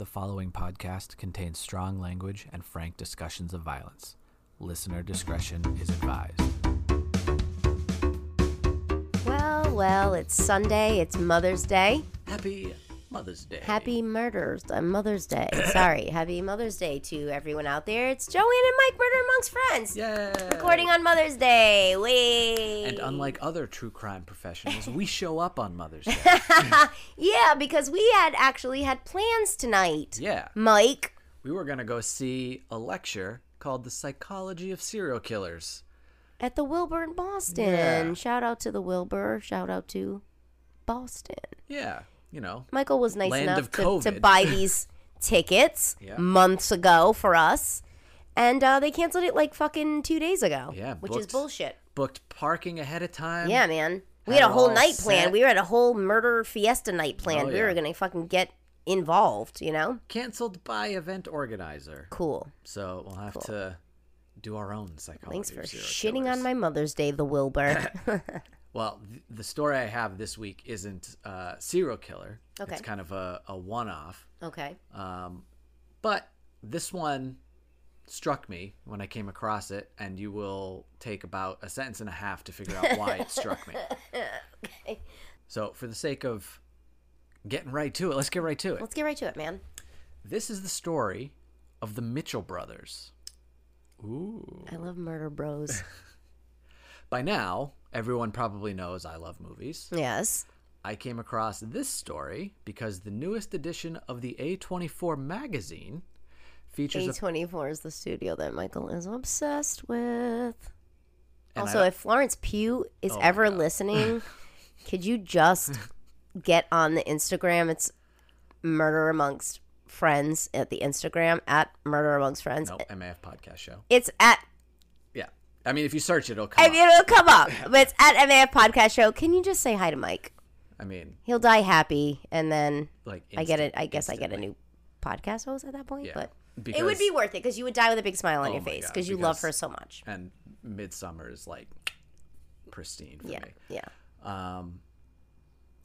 The following podcast contains strong language and frank discussions of violence. Listener discretion is advised. Well, well, it's Sunday. It's Mother's Day. Happy Mother's Day. Happy Murders, uh, Mother's Day. Sorry, Happy Mother's Day to everyone out there. It's Joanne and Mike, Murder Amongst Friends, Yay! recording on Mother's Day. Wait. And unlike other true crime professionals, we show up on Mother's Day. yeah, because we had actually had plans tonight. yeah. Mike. We were going to go see a lecture called The Psychology of Serial Killers. At the Wilbur in Boston. Yeah. Shout out to the Wilbur. Shout out to Boston. Yeah. You know, Michael was nice enough to, to buy these tickets Yeah. months ago for us. And uh, they canceled it like fucking two days ago. Yeah, Which is bullshit. booked parking ahead of time. Yeah, man. We Had had a whole night set. planned. We were at a whole murder fiesta night planned. Oh, we were gonna fucking get involved, you know? Canceled by event organizer. Cool. So we'll have to do our own psychology. Thanks for shitting killers. on my Mother's Day, the Wilbur. Well, th- the story I have this week isn't uh, serial killer. Okay. It's kind of a, a one-off. okay. Um, but this one struck me when I came across it, and you will take about a sentence and a half to figure out why it struck me. Okay. So, for the sake of getting right to it, let's get right to it. Let's get right to it, man. This is the story of the Mitchell brothers. Ooh. I love murder bros. By now, everyone probably knows I love movies. yes. I came across this story because the newest edition of the A24 magazine features a A24 is the studio that Michael is obsessed with. And also, I- if Florence Pugh is Oh ever listening, could you just get on the Instagram? It's Murder Amongst Friends at the Instagram at Murder Amongst Friends. no, MAF podcast show. It's at. I mean, if you search it, it'll come I up. mean, it'll come up, but it's at MAF Podcast Show. Can you just say hi to Mike? I mean, He'll die happy, and then like I get it. I guess I get a new podcast host at that point. Yeah. But it would be worth it because you would die with a big smile on Oh your face God, because you love her so much. And Midsummer is like pristine for Yeah, me. yeah. Um.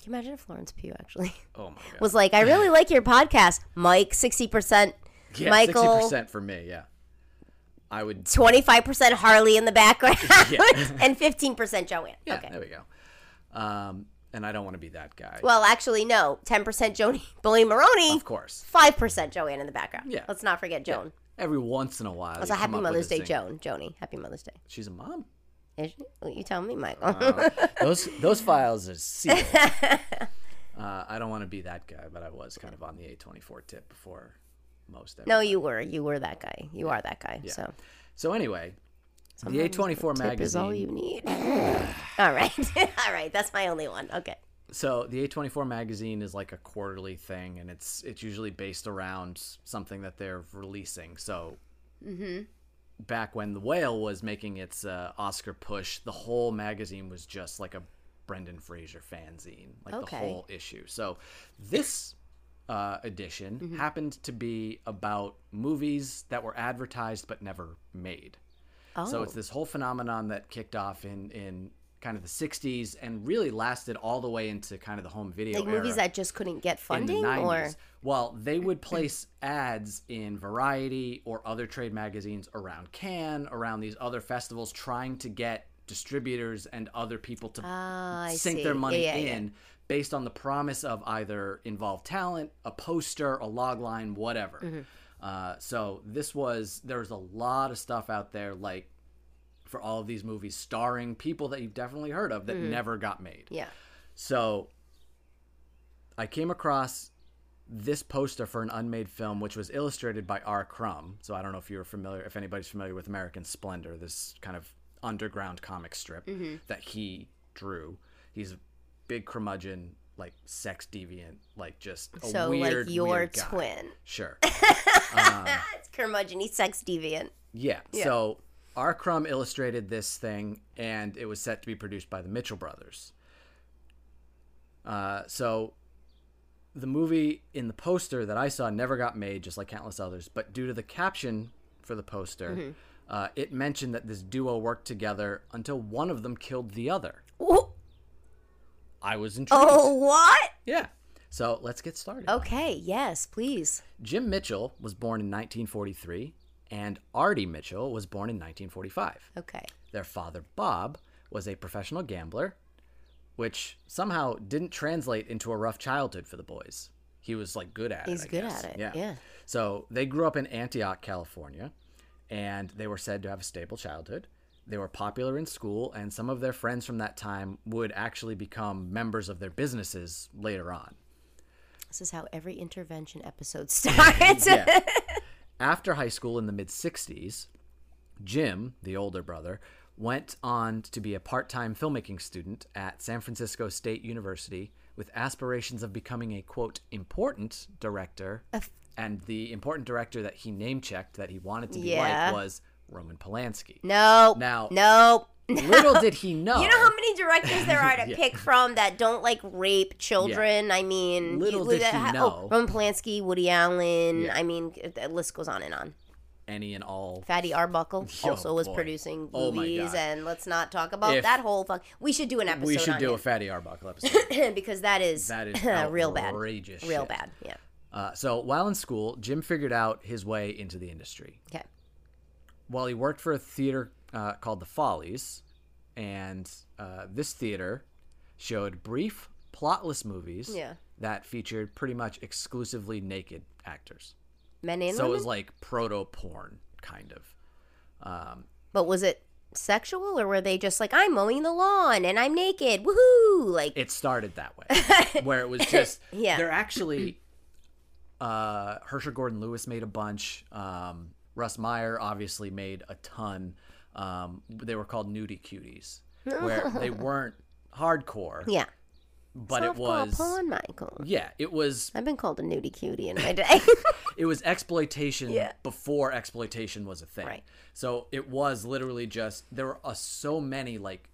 Can you imagine if Florence Pugh actually Oh my god. was like, "I really like your podcast, Mike. Sixty percent, yeah, Michael. sixty percent for me. Yeah. I would. twenty five percent Harley in the background, Yeah. and fifteen percent Joanne." Yeah. okay. There we go. Um. And I don't want to be that guy. Well, actually, no. Ten percent Joni Bully Maroney. of course. Five percent Joanne in the background. Yeah. Let's not forget Joan. Every once in a while. Also, Happy Mother's Day. Joan. Joni. Happy Mother's Day. She's a mom. Is she? Well, you tell me, Michael. Uh, those those files are sealed. uh, I don't want to be that guy, but I was kind of on the A24 tip before most. no, you were. You were that guy. You are that guy. So So anyway, the A24 tip is all you need. all right. all right. That's my only one. Okay. So the A24 magazine is like a quarterly thing, and it's it's usually based around something that they're releasing. So. Mm-hmm. Back when the whale was making its uh, Oscar push, the whole magazine was just like a Brendan Fraser fanzine, like Okay. the whole issue. So this uh, edition Mm-hmm. happened to be about movies that were advertised but never made. Oh. So it's this whole phenomenon that kicked off in in kind of the 60s and really lasted all the way into kind of the home video like movies that just couldn't get in funding, the 90s. or Well, they would place ads in Variety or other trade magazines around Cannes, around these other festivals, trying to get distributors and other people to Ah, sink see. their money Yeah, yeah, yeah. Based on the promise of either involved talent, a poster, a log line, whatever. Mm-hmm. Uh, so this was there was a lot of stuff out there like for all of these movies starring people that you've definitely heard of that never got made. yeah. So I came across this poster for an unmade film, which was illustrated by R. Crumb. So I don't know if you're familiar, if anybody's familiar with American Splendor, this kind of underground comic strip that he drew. He's big curmudgeon, like sex deviant, like just a So weird, like your twin, Sure. it's curmudgeon. He's sex deviant. Yeah. So R. Crumb illustrated this thing, and it was set to be produced by the Mitchell brothers. Uh, so the movie in the poster that I saw never got made, just like countless others. But due to the caption for the poster, uh, it mentioned that this duo worked together until one of them killed the other. Ooh, I was intrigued. Oh, what? Yeah. So let's get started. Okay, yes, please. Jim Mitchell was born in 1943, and Artie Mitchell was born in 1945. Okay. Their father, Bob, was a professional gambler, which somehow didn't translate into a rough childhood for the boys. He was like good at it. He's good guess. at it, Yeah. yeah. So they grew up in Antioch, California, and they were said to have a stable childhood. They were popular in school, and some of their friends from that time would actually become members of their businesses later on. This is how every intervention episode starts. Yeah. After high school in the mid 60s, Jim, the older brother, went on to be a part time filmmaking student at San Francisco State University with aspirations of becoming a quote, important director. and the important director that he name checked that he wanted to be Yeah. like was Roman Polanski. no. Now- no. Little did he know. You know how many directors there are to Yeah. pick from that don't like rape children? I mean, Little you- did that he know. Oh, Roman Polanski, Woody Allen. Yeah. I mean, the list goes on and on. any and all. Fatty Arbuckle Oh, also was boy. producing Oh, movies, God. and let's not talk about If- that whole fuck. We should do an episode. We should do a. Fatty Arbuckle episode. because that is That is real bad, outrageous real shit. bad. Yeah. Uh, so while in school, Jim figured out his way into the industry. Okay. While he worked for a theater uh, called the Follies, and uh, this theater showed brief, plotless movies Yeah. that featured pretty much exclusively naked actors. Men and so it was like proto porn, kind of. Um, but was it sexual or were they just like I'm mowing the lawn and I'm naked? Woohoo! Like it started that way, where it was just Yeah. They're actually uh, Herschell Gordon Lewis made a bunch. Um, Russ Meyer obviously made a ton. Um, they were called nudie cuties, where they weren't hardcore, yeah. but it was porn, Michael. yeah, it was I've been called a nudie cutie in my day. it was exploitation Yeah. before exploitation was a thing. Right. So it was literally just there were uh, so many like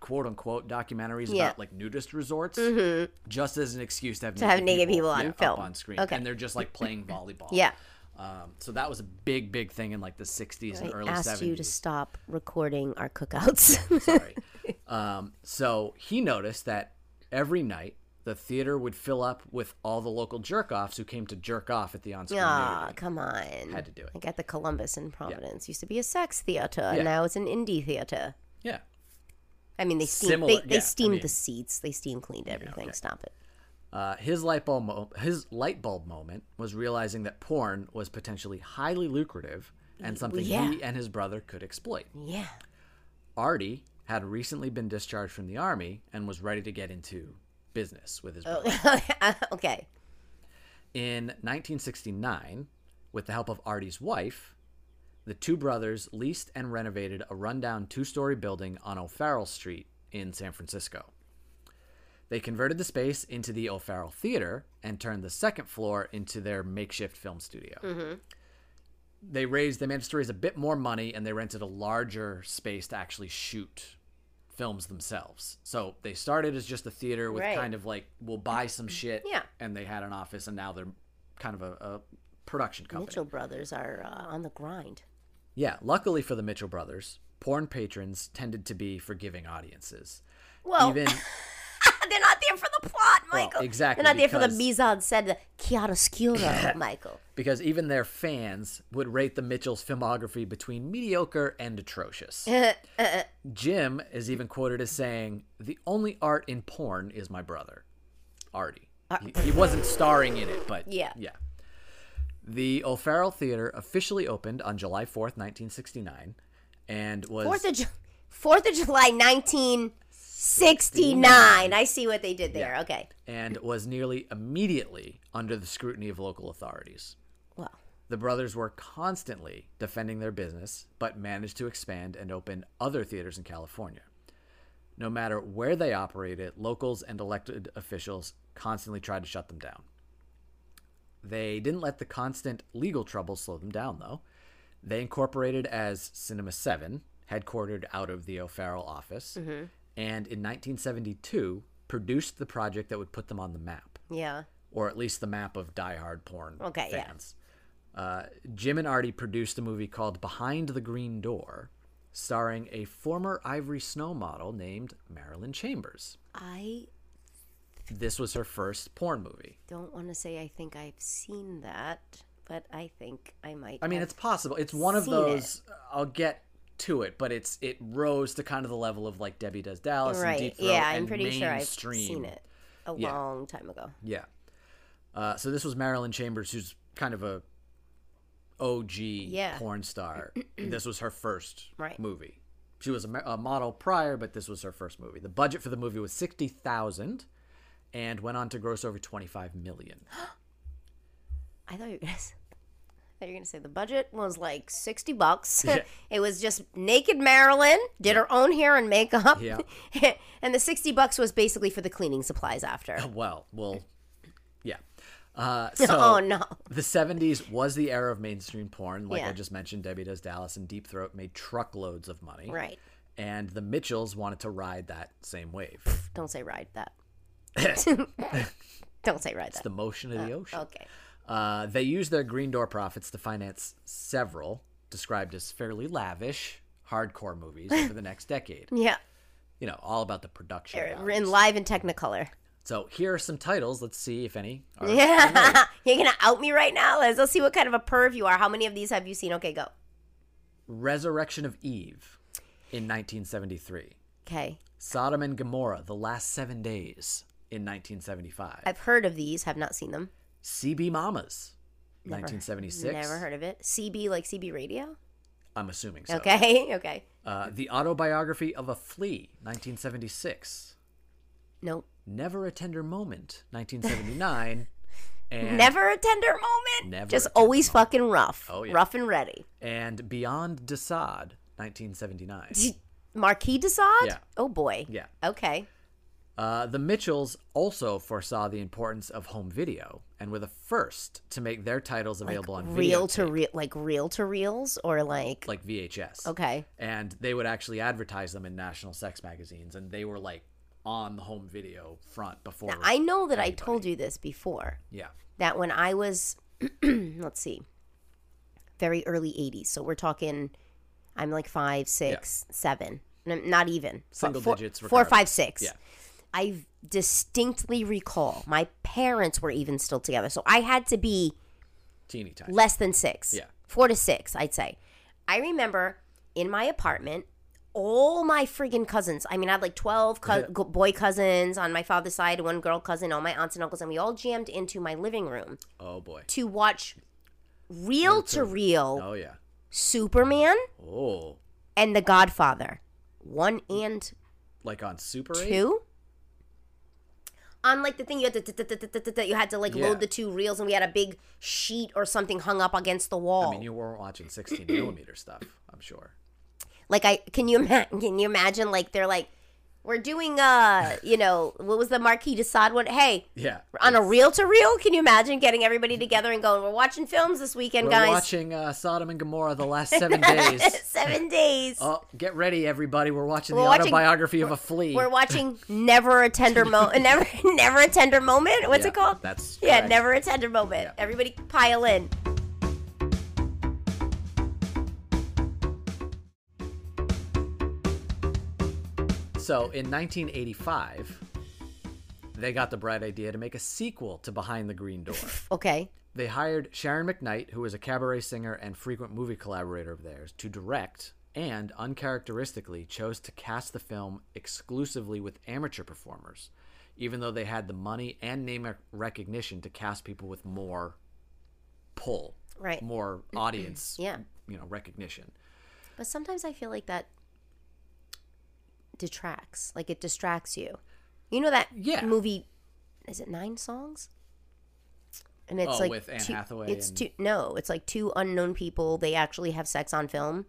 quote unquote documentaries Yeah. Mm-hmm. about like nudist resorts just as an excuse to have To have naked people on yeah, film. on screen Okay. and they're just like playing volleyball. yeah. Um, so that was a big big thing in like the 60s and I early asked 70s. you to stop recording our cookouts. Sorry. um, so he noticed that every night the theater would fill up with all the local jerk offs who came to jerk off at the on-screen Ah, come on. Had to do it. I got the Columbus in Providence. Used to be a sex theater. Yeah. Now it's an indie theater. Yeah. I mean, they steamed. Similar- they, they yeah, I mean- the seats. They steam cleaned everything. okay. Stop it. Uh, his light bulb mo- his light bulb moment was realizing that porn was potentially highly lucrative and something yeah. he and his brother could exploit. Yeah. Artie had recently been discharged from the army and was ready to get into business with his Oh. brother. okay. In 1969, with the help of Artie's wife, the two brothers leased and renovated a rundown two-story building on O'Farrell Street in San Francisco. They converted the space into the O'Farrell Theater and turned the second floor into their makeshift film studio. They raised, they managed to raise a bit more money and they rented a larger space to actually shoot films themselves. So they started as just a theater with Right. kind of like, we'll buy some shit. Yeah. And they had an office and now they're kind of a, a production company. Mitchell brothers are uh, on the grind. Yeah, luckily for the Mitchell brothers, porn patrons tended to be forgiving audiences. Well, Even they're not there for the plot, Michael. exactly, They're not there for the mise en scène, the chiaroscuro, Michael. because even their fans would rate the Mitchells' filmography between mediocre and atrocious. Jim is even quoted as saying, "The only art in porn is my brother, Artie." Uh, he, he wasn't starring in it, but Yeah. yeah. The O'Farrell Theater officially opened on July fourth, nineteen sixty nine, and was Fourth of Ju- Fourth of July, nineteen sixty nine. I see what they did there. Okay. and was nearly immediately under the scrutiny of local authorities. Well, The brothers were constantly defending their business, but managed to expand and open other theaters in California. No matter where they operated, locals and elected officials constantly tried to shut them down. They didn't let the constant legal trouble slow them down, though. They incorporated as Cinema 7, headquartered out of the O'Farrell office, mm-hmm. And in 1972 produced the project that would put them on the map yeah. or at least the map of diehard porn Okay, yeah. Uh, Jim and Artie produced a movie called Behind the Green Door, starring a former Ivory Snow model named Marilyn Chambers. I this was her first porn movie. Don't want to say I think I've seen that, but I think I might. I mean, it's possible. It's one of those. I'll get to it, but it's it rose to kind of the level of like Debbie Does Dallas and right. Deep Throat Yeah, I'm and pretty sure I've seen it a Yeah. long time ago. Yeah. Uh, so this was Marilyn Chambers, who's kind of a OG Yeah. porn star. this was her first Right. movie. She was a, a model prior, but this was her first movie. The budget for the movie was sixty thousand, and went on to gross over twenty five million. I thought you were gonna. Say, thought you were gonna say the budget was like sixty bucks. Yeah. it was just naked Marilyn did her own hair and makeup. Yeah. and the sixty bucks was basically for the cleaning supplies after. Well, well, yeah. Uh, so oh no! The 70s was the era of mainstream porn. Like I just mentioned, Debbie Does Dallas and Deep Throat made truckloads of money. Right. And the Mitchells wanted to ride that same wave. Don't say ride that. Don't say ride that. the motion of the ocean. Okay. Uh, they used their green door profits to finance several, described as fairly lavish, hardcore movies over the next decade. Yeah. You know, all about the production. They're in live in Technicolor. So here are some titles. Let's see if any are. Yeah. You're gonna out me right now, Liz. Let's see what kind of a perv you are. How many of these have you seen? Okay, go. Resurrection of Eve in 1973. Okay. Sodom and Gomorrah, The Last Seven Days in 1975. I've heard of these, have not seen them. CB Mamas, 1976. Never heard of it. CB like CB radio? I'm assuming so. Okay, okay. Uh, the Autobiography of a Flea, 1976. Nope. Never a Tender Moment, 1979. and, Never a tender moment. Never Just always fucking rough. Oh, yeah. Rough and ready. and Beyond de Sade, 1979. Marquis de Sade? Yeah. Oh boy. Yeah. Okay. Uh, the Mitchells also foresaw the importance of home video and were the first to make their titles available on Reel to reel, like reel to reels, or like. like VHS. okay. and they would actually advertise them in national sex magazines and they were like on the home video front before Now, I know that I told you this before. yeah That when I was, let's see, very early '80s. So we're talking, I'm like five, six, seven, N- not even Single four, digits four, regardless. five, six. Yeah. I distinctly recall my parents were even still together, so I had to be teeny tiny less than six. Yeah. Four to six, I'd say. I remember in my apartment, all my friggin' cousins. I mean, I had like 12 co- go- boy cousins on my father's side, one girl cousin, all my aunts and uncles, and we all jammed into my living room oh boy to watch reel to reel oh yeah Superman oh and The Godfather. One and like on super 8 two. On like the thing you had to you had to like load the two reels and we had a big sheet or something hung up against the wall. i mean you weren't watching 16 millimeter stuff i'm sure Like I can you ima- can you imagine like they're like we're doing uh you know what was the Marquis de Sade one? Hey, yeah on a reel to reel, can you imagine getting everybody together and going? We're watching films this weekend, we're guys. watching uh, sodom and gomorrah the last seven days Seven days. oh get ready everybody we're watching We're the watching- autobiography of a flea We're watching Never a Tender Moment. Never, never a tender moment. What's Yeah, it called? that's yeah, never a tender moment. Yeah. Everybody pile in. So in 1985, they got the bright idea to make a sequel to Behind the Green Door. Okay. They hired Sharon McKnight, who was a cabaret singer and frequent movie collaborator of theirs, to direct and uncharacteristically chose to cast the film exclusively with amateur performers, even though they had the money and name recognition to cast people with more pull, Right. more audience, Yeah. you know, recognition. But sometimes I feel like that detracts. Like it distracts you. You know that Yeah. movie? Is it Nine Songs? And it's Oh, like with Anne two, Hathaway It's and- two. No, it's like two unknown people. They actually have sex on film.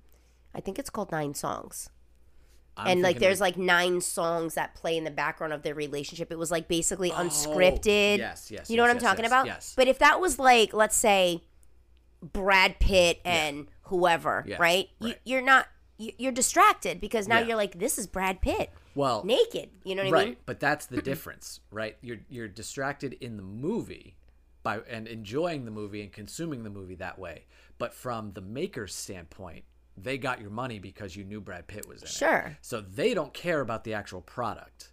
I think it's called Nine Songs. I'm and like there's like nine songs that play in the background of their relationship. It was like basically oh, unscripted. Oh, yes, yes, You know yes, what I'm yes, talking yes, about? yes. But if that was like, let's say, Brad Pitt and whoever, Yeah, right? You, right. you're not. You- You're distracted because now Yeah. you're like, this is Brad Pitt well, naked. You know what right I mean? Right. But that's the difference right you're you're distracted in the movie by and enjoying the movie and consuming the movie that way but from the maker's standpoint they got your money because you knew Brad Pitt was in it Sure. so they don't care about the actual product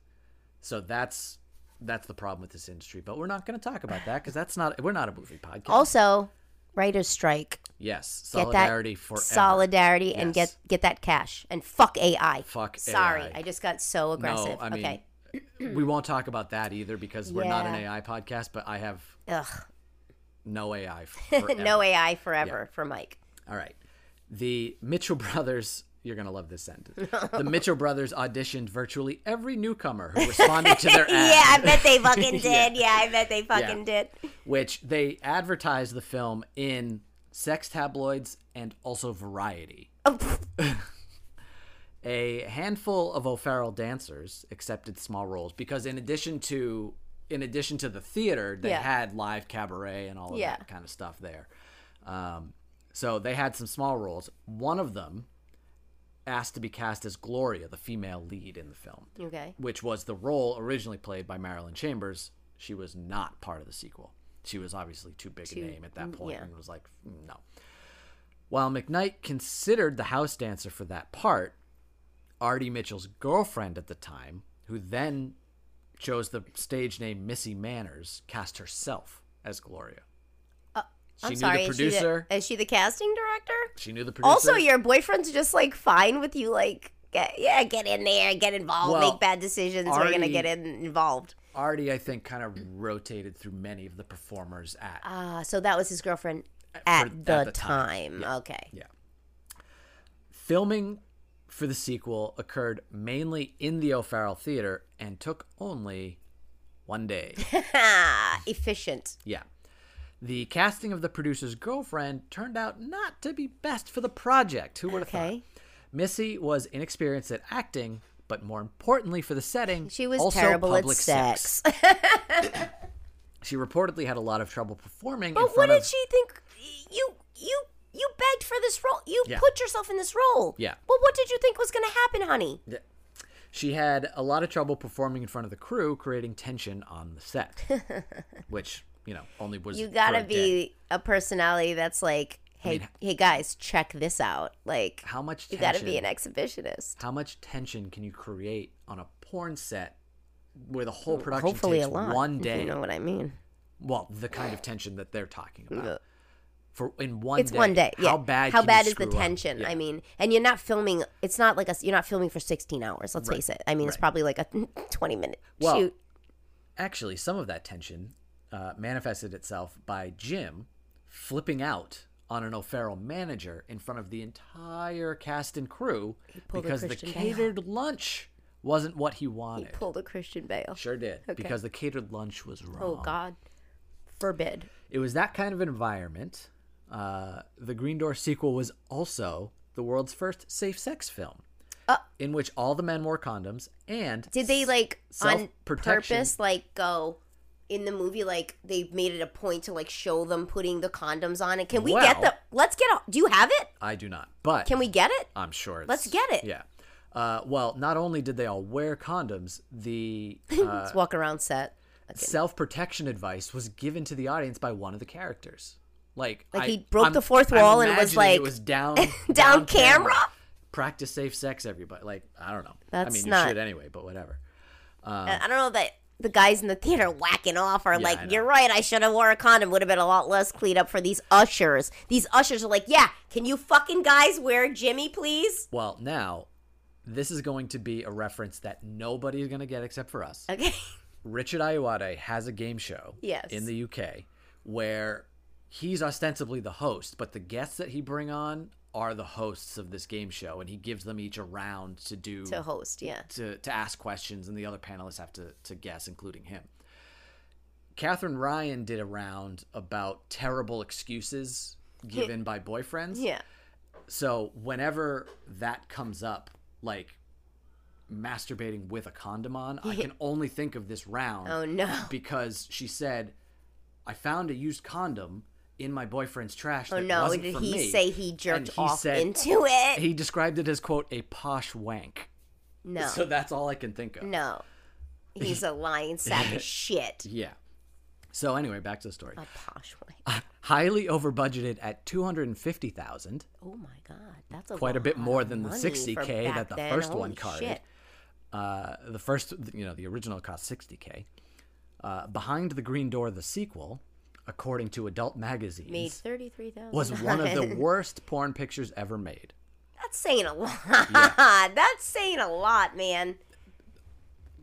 so that's that's the problem with this industry. But we're not going to talk about that because that's not we're not a movie podcast. Also, writers strike. yes, solidarity forever. solidarity and get get that cash and fuck AI. Fuck Sorry, AI. I just got so aggressive. No, I mean, okay. we won't talk about that either because we're not an AI podcast. But I have Ugh. no AI. No AI forever for Mike. All right. The Mitchell brothers, you're going to love this sentence. The Mitchell brothers auditioned virtually every newcomer who responded to their ad, Yeah, I bet they fucking did. yeah. I bet they fucking did. which they advertised the film in sex tabloids and also Variety. Oh, A handful of O'Farrell dancers accepted small roles because in addition to in addition to the theater, they Yeah. had live cabaret and all of Yeah. that kind of stuff there. Um, so they had some small roles. One of them asked to be cast as Gloria, the female lead in the film, okay. which was the role originally played by Marilyn Chambers. She was not part of the sequel. She was obviously too big Too- a name at that point yeah. and was like, "Mm, no. While McKnight considered the house dancer for that part, Artie Mitchell's girlfriend at the time, who then chose the stage name Missy Manners, cast herself as Gloria. She Uh, I'm knew sorry. the is she producer. Is she the casting director? She knew the producer. Also, your boyfriend's just like fine with you, like, get, yeah, get in there, get involved, Well, make bad decisions. We're gonna get in, involved. Artie, I think, kind of rotated through many of the performers at. Ah, so that was his girlfriend at, for- the, at the time. time. Okay. Yeah. Filming for the sequel occurred mainly in the O'Farrell Theater and took only one day. Efficient. yeah. The casting of the producer's girlfriend turned out not to be best for the project. Who would have Okay. thought? Missy was inexperienced at acting, but more importantly for the setting, She was also terrible at public sex. She reportedly had a lot of trouble performing in but what did of she think? You you you begged for this role. You Yeah. put yourself in this role. Yeah. Well, what did you think was gonna happen, honey? Yeah. She had a lot of trouble performing in front of the crew, creating tension on the set, which you know only was You gotta a be a personality that's like, hey, mean, hey guys, check this out. Like, How much you tension? gotta be an exhibitionist. how much tension can you create on a porn set where the whole mm, production Hopefully, takes one day? You know what I mean? Well, the kind of tension that they're talking about Ugh. for in one It's day. one day. Yeah. How bad? How can you bad is the tension? Yeah. I mean, and you're not filming. It's not like a. You're not filming for 16 hours. Let's Right. face it. I mean, it's probably like a 20 minute Well, shoot. actually, some of that tension uh, manifested itself by Jim flipping out on an O'Farrell manager in front of the entire cast and crew because the Christian Bale. catered lunch wasn't what he wanted. He pulled a Christian Bale. Sure did. Because the catered lunch was wrong. Oh God, forbid. It was that kind of environment. Uh, the Green Door sequel was also the world's first safe sex film, Uh, in which all the men wore condoms and Did they like on purpose like go in the movie like they made it a point to like show them putting the condoms on it? Can we get the? Let's get. A, do you have it? I do not, but Can we get it? I'm sure. It's, Let's get it. Yeah. Uh, well, not only did they all wear condoms, the uh, Let's walk around set. self protection advice was given to the audience by one of the characters. Like, Like I- he broke the 4th I'm wall and it was like, it was down, down camera? Practice safe sex, everybody. Like, I don't know. That's I mean, not- you should anyway, but whatever. I don't know that the guys in the theater whacking off are I like, "You're right. I should have wore a condom. Would have been a lot less cleaned up for these ushers. These ushers are like, yeah, can you fucking guys wear Jimmy, please? Well, now this is going to be a reference that nobody is going to get except for us. Okay. Richard Ayoade has a game show Yes. in the UK where he's ostensibly the host, but the guests that he bring on are the hosts of this game show, and he gives them each a round to do to host, yeah. to, to ask questions, and the other panelists have to, to guess, including him. Katherine Ryan did a round about terrible excuses given by boyfriends. Yeah. So whenever that comes up, like masturbating with a condom on, I can only think of this round Oh no. because she said, "I found a used condom in my boyfriend's trash." Oh no. Did he me." say he jerked he off said- into it? He described it as quote a posh wank. no. So that's all I can think of. no. He's a lying sack of shit. Yeah. So anyway, back to the story. A posh way. Highly over budgeted at two hundred and fifty thousand. Oh my god, that's a Quite a bit more than the 60K that the then. first one Holy carded. shit. Uh, the first, you know, the original cost 60k. Uh, Behind the Green Door, the sequel, according to adult magazines, Made thirty three thousand. was one of the worst porn pictures ever made. That's saying a lot. That's saying a lot, man.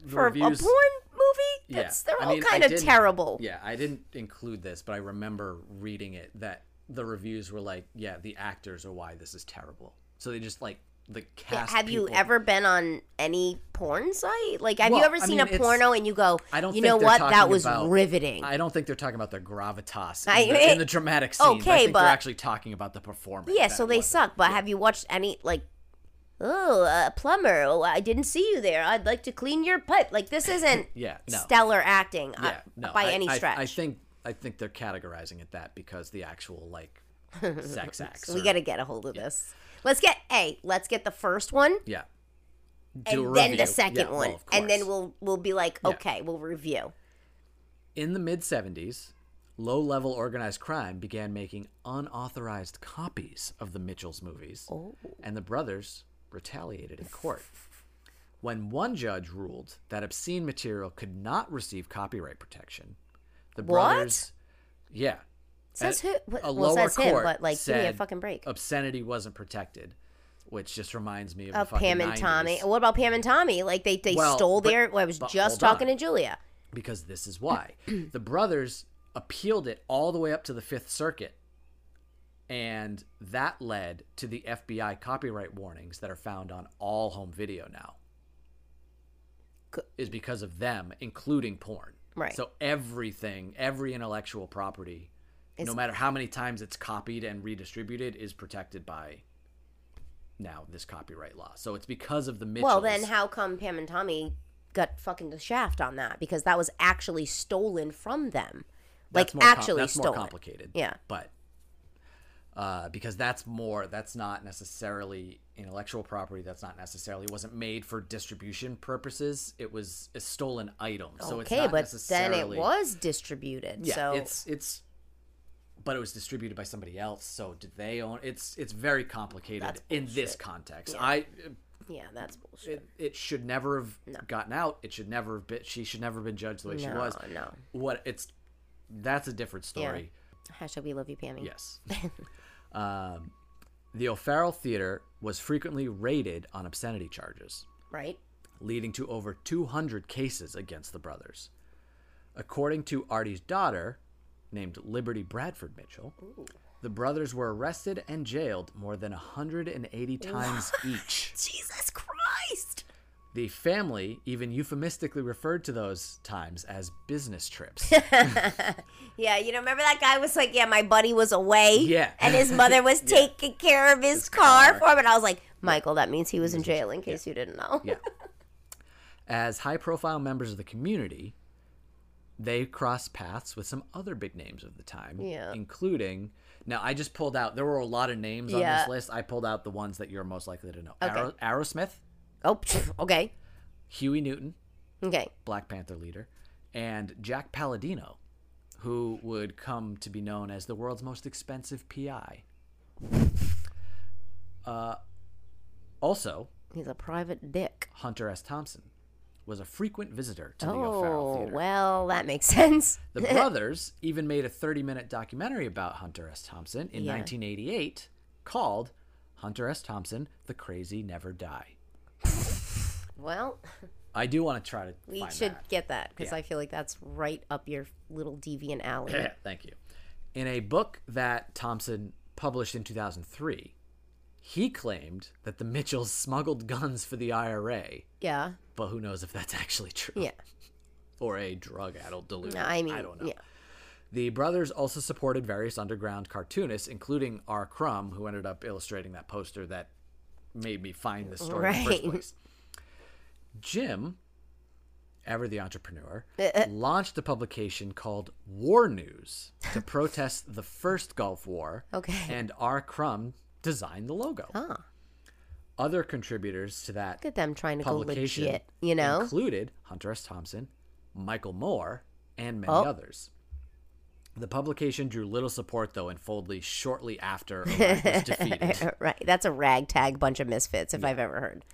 For reviews- a porn movie, Yeah. that's they're I all mean, I kind of terrible. Yeah, I didn't include this, but I remember reading it that the reviews were like, "Yeah, the actors are why this is terrible." So they just like the cast. have you ever been on any porn site? Like, have Well, you ever I seen mean, a porno and you go, I don't you know what? That was about- riveting. I don't think they're talking about the gravitas in, I- the, in the dramatic scenes. I okay, think but- they're actually talking about the performance. yeah, so they wasn't. suck. But Yeah. have you watched any like? Oh, a plumber. Oh, I didn't see you there. I'd like to clean your pipe. Like this isn't Yeah, no. stellar acting uh, yeah, no, by I- any stretch. I, think I think they're categorizing it that because the actual like sex acts. we got to get a hold of this. Let's get a. Let's get the first one. yeah. and Do a then the second Yeah, well, one, of and then we'll we'll be like, Yeah. okay, we'll review. In the mid 70s, low level organized crime began making unauthorized copies of the Mitchells movies, Oh. and the brothers retaliated in court. When one judge ruled that obscene material could not receive copyright protection, the What? brothers. Yeah. Says who? What, a well, lower says him, but like, give me a said fucking break. Obscenity wasn't protected, which just reminds me of, Of the fucking Pam and 90s. Tommy. What about Pam and Tommy? Like they they Well, stole but- their. Well, I was but just hold talking on. to Julia. because this is why the brothers appealed it all the way up to the Fifth Circuit, and that led to the FBI copyright warnings that are found on all home video now. Is because of them, including porn. Right. So everything, every intellectual property, no matter how many times it's copied and redistributed, is protected by now this copyright law. So it's because of the Mitchells. Well, then how come Pam and Tommy got fucking the shaft on that? Because that was actually stolen from them. Like That's more com- actually that's stolen. more complicated. Yeah. but uh, because that's more that's not necessarily intellectual property. That's not necessarily wasn't made for distribution purposes. It was a stolen item. So it's okay, but then it was distributed. yeah. so It's it's. But it was distributed by somebody else. So did they own? It's it's very complicated in this context. Yeah. I yeah, that's bullshit. it, it should never have gotten out. It should never have been. She should never have been judged the way she No, was. no. What it's that's a different story. Hashtag we love you, Pammy. Yes. um, the O'Farrell Theater was frequently raided on obscenity charges, Right. leading to over 200 cases against the brothers. According to Artie's daughter, named Liberty Bradford Mitchell, the brothers were arrested and jailed more than 180 times each. Jesus Christ. The family even euphemistically referred to those times as business trips. Yeah, you know, remember that guy was like, yeah, my buddy was away. Yeah. And his mother was taking care of his, car, car. for him. And I was like, Michael, that means he was in jail in case you didn't know. Yeah. As high profile members of the community, they crossed paths with some other big names of the time, Yeah. including. Now, I just pulled out, there were a lot of names on this list. I pulled out the ones that you're most likely to know Okay. Arrow, Aerosmith, Oh, okay. Huey Newton, Okay. Black Panther leader, and Jack Palladino, who would come to be known as the world's most expensive PI. Uh, also, He's a private dick. Hunter S. Thompson was a frequent visitor to the O'Farrell Oh, Theater. well, that makes sense. The brothers even made a 30 minute documentary about Hunter S. Thompson in Yeah. 1988 called Hunter S. Thompson The Crazy Never Die. Well, I do want to try to we should that. get that because Yeah. I feel like that's right up your little deviant alley. Thank you. In a book that Thompson published in 2003, he claimed that the Mitchells smuggled guns for the IRA, yeah. but who knows if that's actually true. Yeah. Or a drug addled delusion. I mean, I don't know. yeah. The brothers also supported various underground cartoonists, including R. Crumb, who ended up illustrating that poster that made me find this story in the first Right. place. Jim, ever the entrepreneur, Uh, launched a publication called War News to protest the first Gulf War. Okay. And R. Crumb designed the logo. Huh. Other contributors to that Look at them trying to go publication legit, you know? included Hunter S. Thompson, Michael Moore, and many Oh. others. The publication drew little support, though, and Foldley shortly after was defeated. right. That's a ragtag bunch of misfits if I've ever heard.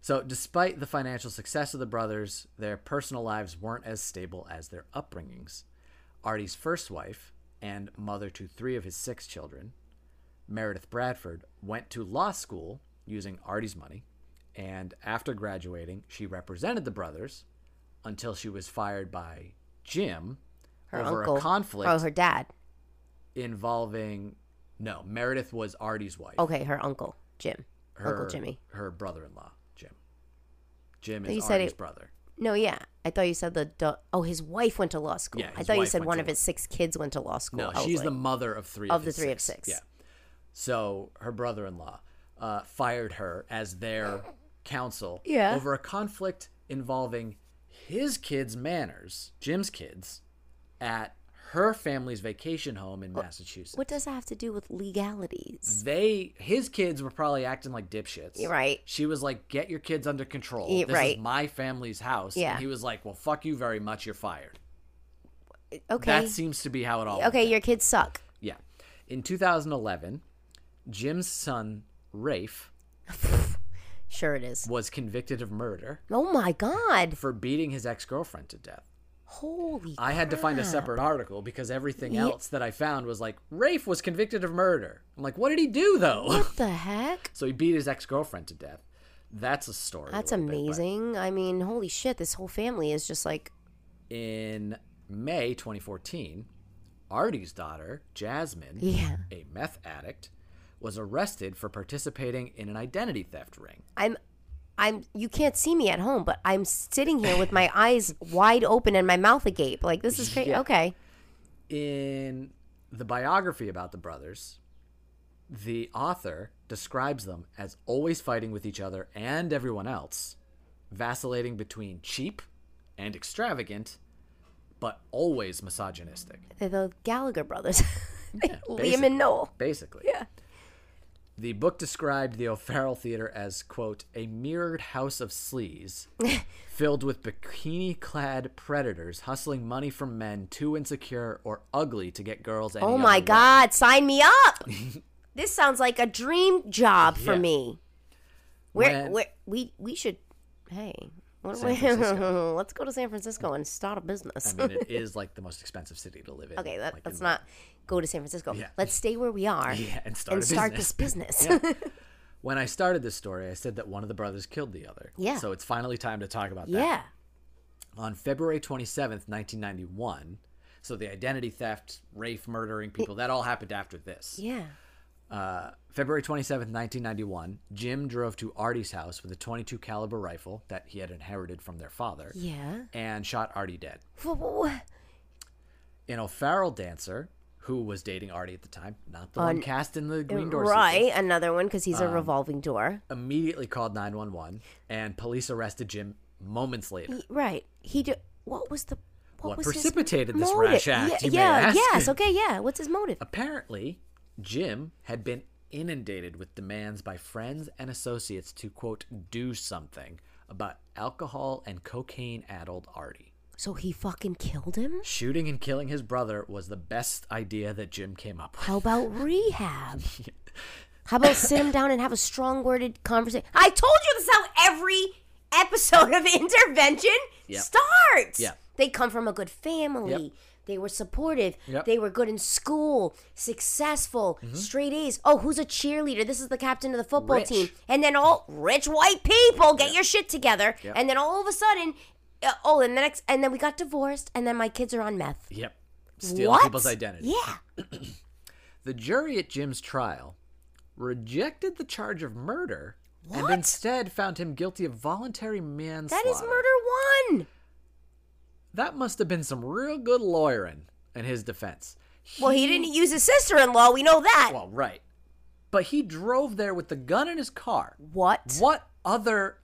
So, despite the financial success of the brothers, their personal lives weren't as stable as their upbringings. Artie's first wife, and mother to three of his six children, Meredith Bradford, went to law school using Artie's money, and after graduating, she represented the brothers until she was fired by Jim Her over uncle. a conflict Oh, her dad. involving. No, Meredith was Artie's wife. Okay, her uncle, Jim. her, Uncle Jimmy. Her brother-in-law, Jim. Jim is said Artie's it- brother. No, yeah. I thought you said the. oh, his wife went to law school. Yeah, I thought you said one of his six kids went to law school. No, she's the mother of three Of of, the three of six. Yeah. So her brother-in-law uh, fired her as their counsel Yeah. over a conflict involving his kids' manners, Jim's kids, at her family's vacation home in Massachusetts. What does that have to do with legalities? They, his kids were probably acting like dipshits. You're right. She was like, "Get your kids under control. This right. is my family's house." Yeah. And he was like, "Well, fuck you very much. You're fired." Okay. That seems to be how it all. okay, your kids suck. Yeah. In 2011, Jim's son, Rafe, Sure, it is. was convicted of murder Oh my god! for beating his ex girlfriend to death. Holy. I had to find a separate article because everything Yeah. else that I found was like, Rafe was convicted of murder. I'm like, what did he do though? What the heck? so he beat his ex girlfriend to death. That's a story. a That's bit, but amazing. I mean, holy shit! This whole family is just like. in May 2014, Artie's daughter, Jasmine, Yeah. a meth addict, was arrested for participating in an identity theft ring. I'm I'm you can't see me at home, but I'm sitting here with my eyes wide open and my mouth agape. Like this is crazy. Yeah. Okay. in the biography about the brothers, the author describes them as always fighting with each other and everyone else, vacillating between cheap and extravagant, but always misogynistic. They're the Gallagher brothers. Yeah, Liam and Noel. Basically. Yeah. The book described the O'Farrell Theater as, quote, a mirrored house of sleaze filled with bikini clad predators hustling money from men too insecure or ugly to get girls Oh my way. God! Sign me up. this sounds like a dream job for Yeah. me. We're, When- we're, we we should. Hey, let's go to San Francisco and start a business. I mean, it is like the most expensive city to live in. okay, that, like, in- not go to San Francisco. Yeah. Let's stay where we are Yeah, and start and a start business. this business. When I started this story, I said that one of the brothers killed the other. Yeah. So it's finally time to talk about that. yeah. On February 27th, 1991, so the identity theft, Rafe murdering people, that all happened after this. Yeah. Uh, February 27th, 1991, Jim drove to Artie's house with a 22 caliber rifle that he had inherited from their father Yeah. and shot Artie dead. An O'Farrell dancer who was dating Artie at the time, not the one cast in the Green Door Right, another one because he's Um, a revolving door. immediately called 911 and police arrested Jim moments later. He- right. He do, What was the what, What was precipitated this rash act, Yeah, yeah yes. Okay. Yeah. What's his motive? Apparently, Jim had been inundated with demands by friends and associates to, quote, do something about alcohol and cocaine addled Artie. So he fucking killed him. Shooting and killing his brother was the best idea that Jim came up with. How about rehab? How about sit him down and have a strong worded conversation? I told you this is how every episode of intervention Yep. starts. Yep. They come from a good family. Yep. They were supportive. Yep. Mm-hmm. They were good in school, successful, straight A's. Oh, who's a cheerleader? This is the captain of the football Rich. team. And then all rich white people get your shit together. And then all of a sudden, Uh, oh, and the next, and then we got divorced, and then my kids are on meth. Yep. Stealing what? people's identity. Yeah. The jury at Jim's trial rejected the charge of murder and What? instead found him guilty of voluntary manslaughter. That is murder one. That must have been some real good lawyering in his defense. Well, he didn't use his sister in law. We know that. Well, right. But he drove there with the gun in his car. what? What other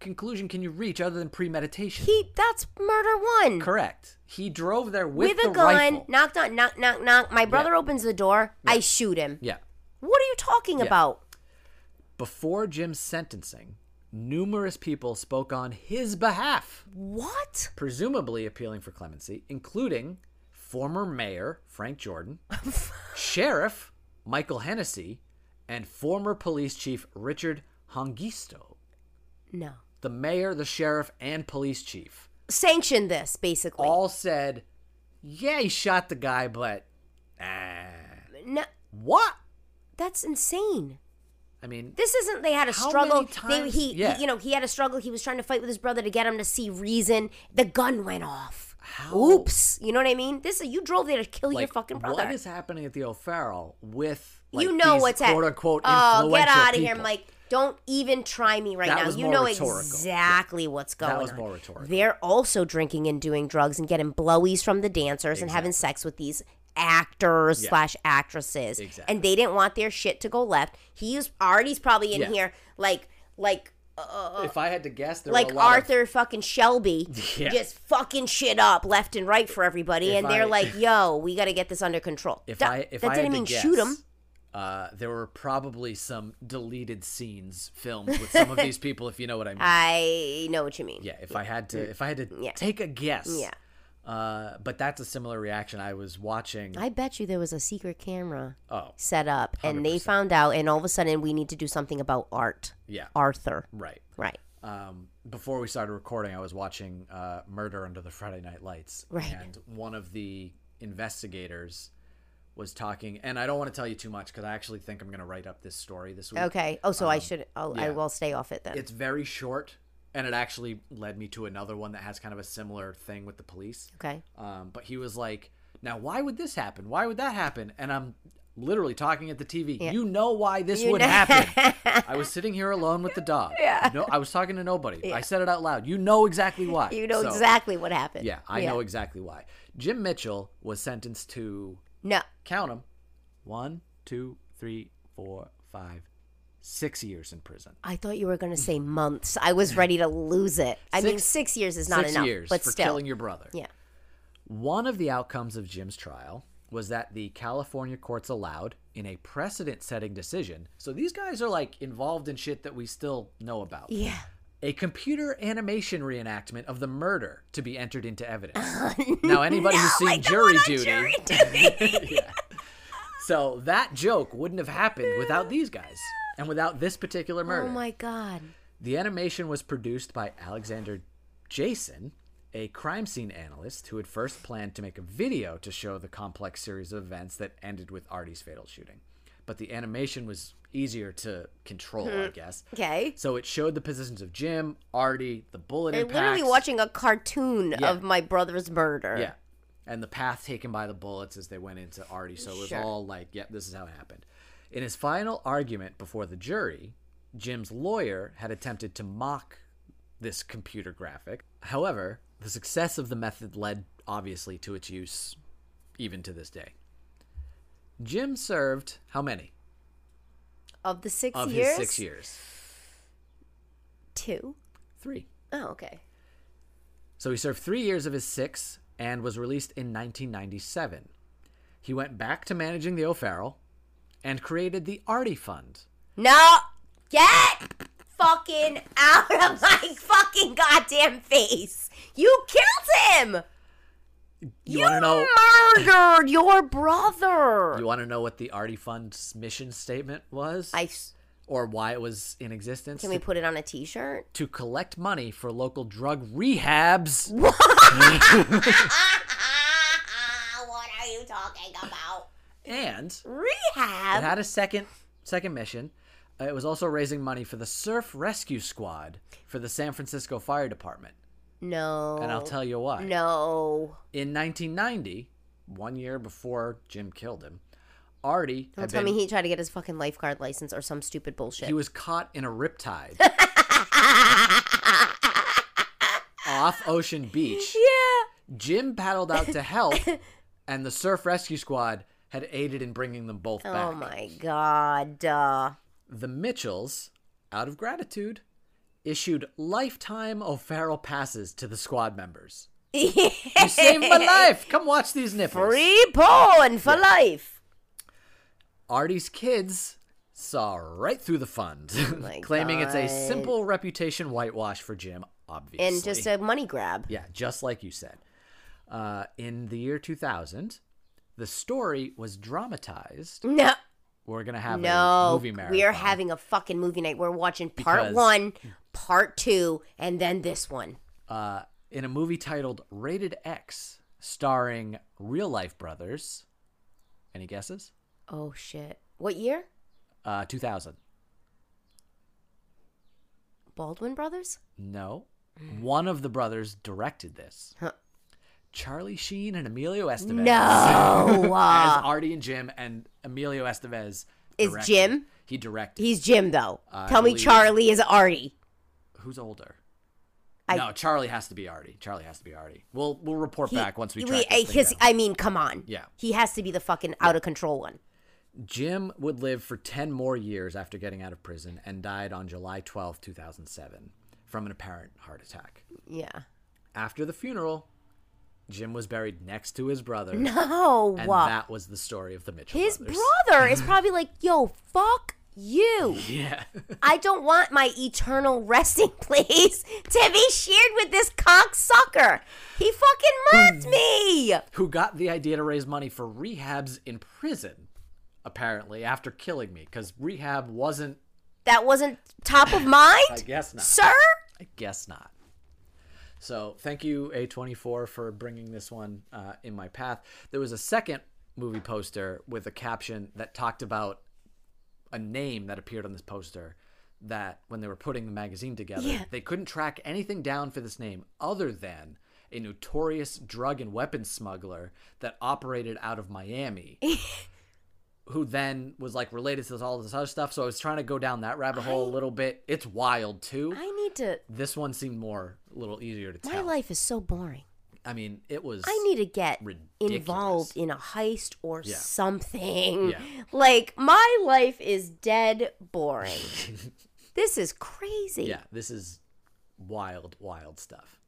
conclusion can you reach other than premeditation? He that's murder one. Correct. He drove there with, With a the gun, rifle. knocked on, knock, knock, knock. My brother opens the door. I shoot him. Yeah. What are you talking Yeah. about? Before Jim's sentencing, numerous people spoke on his behalf, What? presumably appealing for clemency, including former mayor Frank Jordan, sheriff Michael Hennessy, and former police chief Richard Hongisto. No. The mayor, the sheriff, and police chief sanctioned this, basically. all said, "Yeah, he shot the guy, but ah, no, what?" that's insane. I mean, This isn't. They had a struggle. They, he, Yeah. he, you know, he had a struggle. He was trying to fight with his brother to get him to see reason. The gun went off. How- Oops. You know what I mean? This is. you drove there to kill your fucking brother. what is happening at the O'Farrell with like, you know what's at quote unquote Oh, get out of here. Mike. Don't even try me right That now. You know rhetorical. exactly what's going That was on. more rhetorical. They're also drinking and doing drugs and getting blowies from the dancers and having sex with these actors Yeah. slash actresses. Exactly. And they didn't want their shit to go left. He's Artie's probably in Yeah. here like like uh, If I had to guess, there like were a lot Arthur fucking Shelby, Yeah. just fucking shit up left and right for everybody, If and they're I- like, "Yo, we got to get this under control." If I if that I didn't mean guess, shoot him. Uh, there were probably some deleted scenes filmed with some of these people, if you know what I mean. I know what you mean. yeah, if I had to, if I had to Yeah. take a guess. Yeah. Uh, but that's a similar reaction. I was watching. I bet you there was a secret camera oh, set up, and they found out, and all of a sudden we need to do something about art. yeah, Arthur, right. right? um, before we started recording, I was watching uh, Murder Under the Friday Night Lights, Right. and one of the investigators was talking. And I don't want to tell you too much because I actually think I'm going to write up this story this week. Okay. Oh, so I should. I'll, I will stay off it then. It's very short, and it actually led me to another one that has kind of a similar thing with the police. okay. Um, but he was like, "Now, why would this happen? Why would that happen?" And I'm literally talking at the TV. Yeah. You know why this You would know- happen? I was sitting here alone with the dog. Yeah. No, I was talking to nobody. Yeah. I said it out loud. You know exactly why. You know So, exactly what happened. Yeah, I know exactly why. Jim Mitchell was sentenced to No. count them: one, two, three, four, five, six years in prison. I thought you were going to say months. I was ready to lose it. I mean, Six- six years is not six enough, years but for still. killing your brother. yeah. One of the outcomes of Jim's trial was that the California courts allowed, in a precedent setting decision, so these guys are like involved in shit that we still know about, Yeah. A computer animation reenactment of the murder to be entered into evidence. now, anybody who's seen like jury duty. Jury Duty. yeah. So that joke wouldn't have happened without these guys and without this particular oh murder. Oh my god. The animation was produced by Alexander Jason, a crime scene analyst who had first planned to make a video to show the complex series of events that ended with Artie's fatal shooting. But the animation was easier to control, I hmm. guess. Okay. So it showed the positions of Jim, Artie, the bullet They're impacts. literally watching a cartoon Yeah. of my brother's murder. Yeah. And the path taken by the bullets as they went into Artie. So it was Sure. all like, yep, this is how it happened. In his final argument before the jury, Jim's lawyer had attempted to mock this computer graphic. However, the success of the method led, obviously, to its use even to this day. Jim served how many Of the six of years? his six years? Two. Three. Oh, okay. So he served three years of his six and was released in 1997. He went back to managing the O'Farrell and created the Artie Fund. No. Get fucking out of my fucking goddamn face. You killed him. You, want to know? murdered your brother. You want to know what the Artie Fund's mission statement was, I or why it was in existence? can we put it on a T-shirt? to collect money for local drug rehabs. what are you talking about? And rehab. it had a second second mission. Uh, It was also raising money for the Surf Rescue Squad for the San Francisco Fire Department. No. And I'll tell you why. No. In 1990, one year before Jim killed him, Artie Don't tell been, me he tried to get his fucking lifeguard license or some stupid bullshit. he was caught in a riptide off Ocean Beach. yeah. Jim paddled out to help, and the Surf Rescue Squad had aided in bringing them both back. Oh my god. Uh, The Mitchells, out of gratitude, issued lifetime O'Farrell passes to the squad members. You saved my life. Come watch these nipples. Free porn for life. Artie's kids saw right through the fund, Oh claiming it's a simple reputation whitewash for Jim, obviously. And just a money grab. yeah, just like you said. Uh, in the year 2000, the story was dramatized. No. We're gonna have a No. movie marathon. We are having a fucking movie night. We're watching part Because one, part two, and then this one. uh, in a movie titled Rated X, starring real life brothers. Any guesses? Oh shit! What year? Uh, 2000. Baldwin Brothers? No. One of the brothers directed this. Huh. Charlie Sheen and Emilio Estevez. No. As Uh, Artie and Jim, and Emilio Estevez. Is. Jim? He directed. he's Jim though. I Tell me Charlie is Artie. Who's older? I- no, Charlie has to be Artie. Charlie has to be Artie. We'll we'll report He- back once we we- track this his-. I mean, come on. Yeah. He has to be the fucking out of control one. Jim would live for 10 more years after getting out of prison and died on July 12, 2007, from an apparent heart attack. Yeah. After the funeral, Jim was buried next to his brother. No. And that was the story of the Mitchell His brothers. brother is probably like, yo, fuck you. Yeah. I don't want my eternal resting place to be shared with this cocksucker. He fucking murked me. Who got the idea to raise money for rehabs in prison, apparently, after killing me, because rehab wasn't, That wasn't top of mind, I guess not. sir. I guess not. So thank you, A24, for bringing this one uh, in my path. There was a second movie poster with a caption that talked about a name that appeared on this poster that when they were putting the magazine together, Yeah. they couldn't track anything down for this name other than a notorious drug and weapons smuggler that operated out of Miami. Who then was like related to all this other stuff. So I was trying to go down that rabbit hole a little bit. It's wild too. I need to. This one seemed more a little easier to My tell. My life is so boring. I mean, it was. I need to get ridiculous. involved in a heist or Yeah. something. Yeah. Like my life is dead boring. this is crazy. Yeah, this is wild, wild stuff.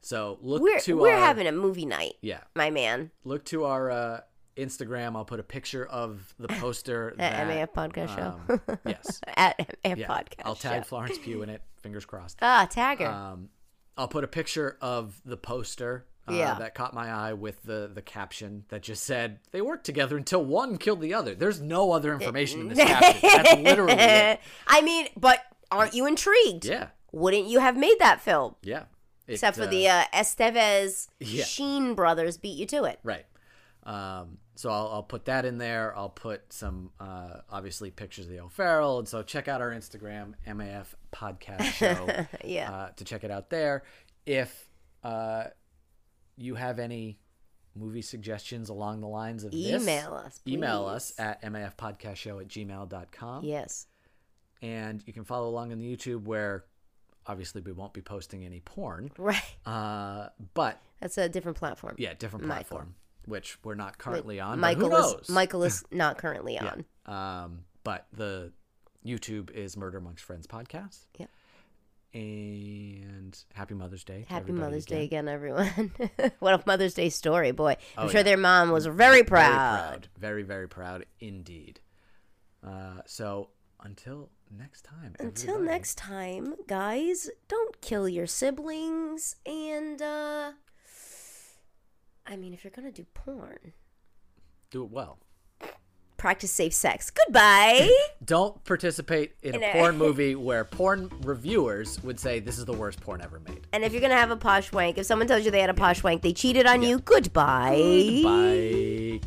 So look We're to we're our having a movie night, yeah. my man. Look to our uh, Instagram. I'll put a picture of the poster At that MAF Podcast Show. um, yes, At a yeah. podcast. I'll tag show. Florence Pugh in it. Fingers crossed. Ah, tag her. Um, I'll put a picture of the poster uh, Yeah. that caught my eye with the the caption that just said they worked together until one killed the other. There's no other information in this caption. That's literally it. I mean, but aren't you intrigued? Yeah, Wouldn't you have made that film? yeah. It, Except for the uh, Estevez yeah. Sheen brothers beat you to it. right. Um, so I'll, I'll put that in there. I'll put some uh, obviously pictures of the O'Farrell, and so check out our Instagram MAF Podcast Show. Yeah. uh, to check it out there. If uh, you have any movie suggestions along the lines of this, Email us, Email please. us at mafpodcastshow at gmail.com. Yes. And you can follow along on the YouTube where obviously we won't be posting any porn. Right. Uh, but That's a different platform. yeah, different Michael. Which we're not currently on. Michael is? Michael is not currently Yeah. on. Um, but the YouTube is Murder Amongst Friends podcast. Yep. And happy Mother's Day. Happy Mother's again. Day again, everyone. what a Mother's Day story, boy. I'm Oh, sure yeah. their mom was very proud. Very proud. Very, very proud indeed. Uh, so until next time. Until everybody, next time, guys, don't kill your siblings and uh I mean if you're gonna do porn, Do it well. practice safe sex. Goodbye. Don't participate in a a- porn movie where porn reviewers would say this is the worst porn ever made. and if you're gonna have a posh wank, if someone tells you they had a posh wank, they cheated on you, goodbye. Bye.